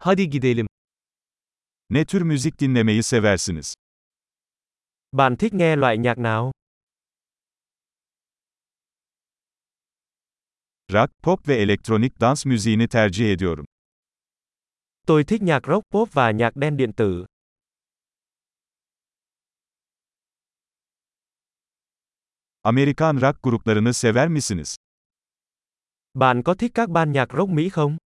Hadi gidelim. Ne tür müzik dinlemeyi seversiniz? Bạn thích nghe loại nhạc nào? Rock, pop ve elektronik dans müziğini tercih ediyorum. Tôi thích nhạc rock pop và nhạc đen điện tử. Amerikan rock gruplarını sever misiniz? Bạn có thích các ban nhạc rock Mỹ không?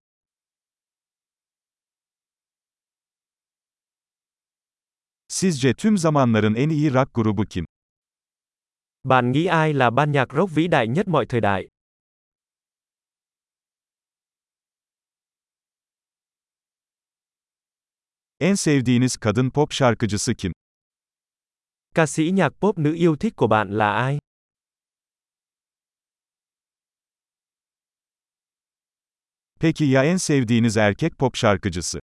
Sizce tüm zamanların en iyi rock grubu kim? Bạn nghĩ ai là ban nhạc rock vĩ đại nhất mọi thời đại? En sevdiğiniz kadın pop şarkıcısı kim? Ca sĩ nhạc pop nữ yêu thích của bạn là ai? Peki ya en sevdiğiniz erkek pop şarkıcısı?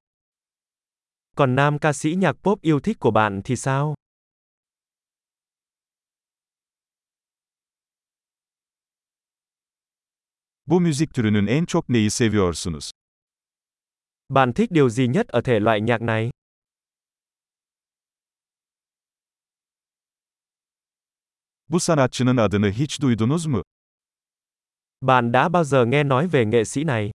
Còn nam ca sĩ nhạc pop yêu thích của bạn thì sao? Bu müzik türünün en çok neyi seviyorsunuz? Bạn thích điều gì nhất ở thể loại nhạc này? Bu sanatçının adını hiç duydunuz mu? Bạn đã bao giờ nghe nói về nghệ sĩ này?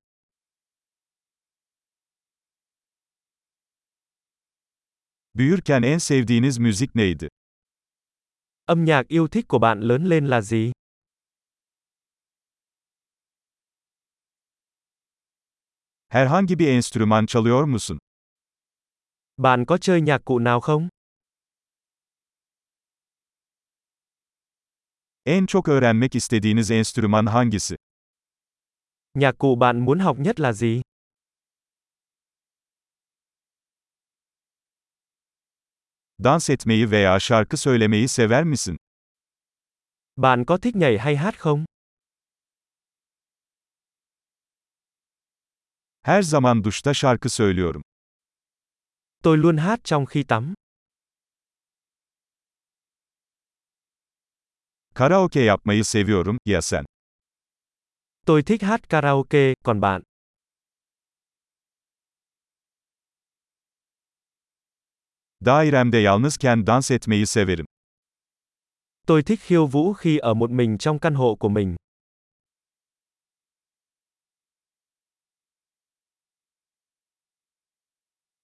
Büyürken en sevdiğiniz müzik neydi? Âm nhạc yêu thích của bạn lớn lên là gì? Herhangi bir enstrüman çalıyor musun? Bạn có chơi nhạc cụ nào không? En çok öğrenmek istediğiniz enstrüman hangisi? Nhạc cụ bạn muốn học nhất là gì? Dans etmeyi veya şarkı söylemeyi sever misin? Bạn có thích nhảy hay hát không? Her zaman duşta şarkı söylüyorum. Tôi luôn hát trong khi tắm. Karaoke yapmayı seviyorum, ya sen? Tôi thích hát karaoke, còn bạn? Dairemde yalnızken dans etmeyi severim. Tôi thích khiêu vũ khi ở một mình trong căn hộ của mình.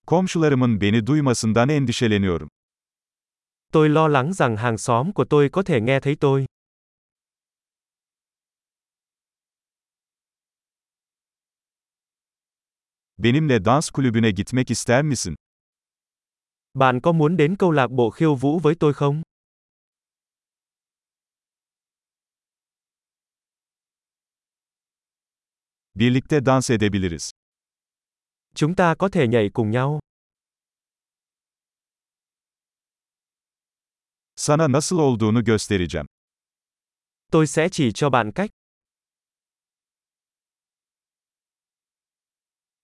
Komşularımın beni duymasından endişeleniyorum. Tôi lo lắng rằng hàng xóm của tôi có thể nghe thấy tôi. Benimle dans kulübüne gitmek ister misin? Bạn có muốn đến câu lạc bộ khiêu vũ với tôi không? Birlikte dans edebiliriz. Chúng ta có thể nhảy cùng nhau. Sana nasıl olduğunu göstereceğim. Tôi sẽ chỉ cho bạn cách.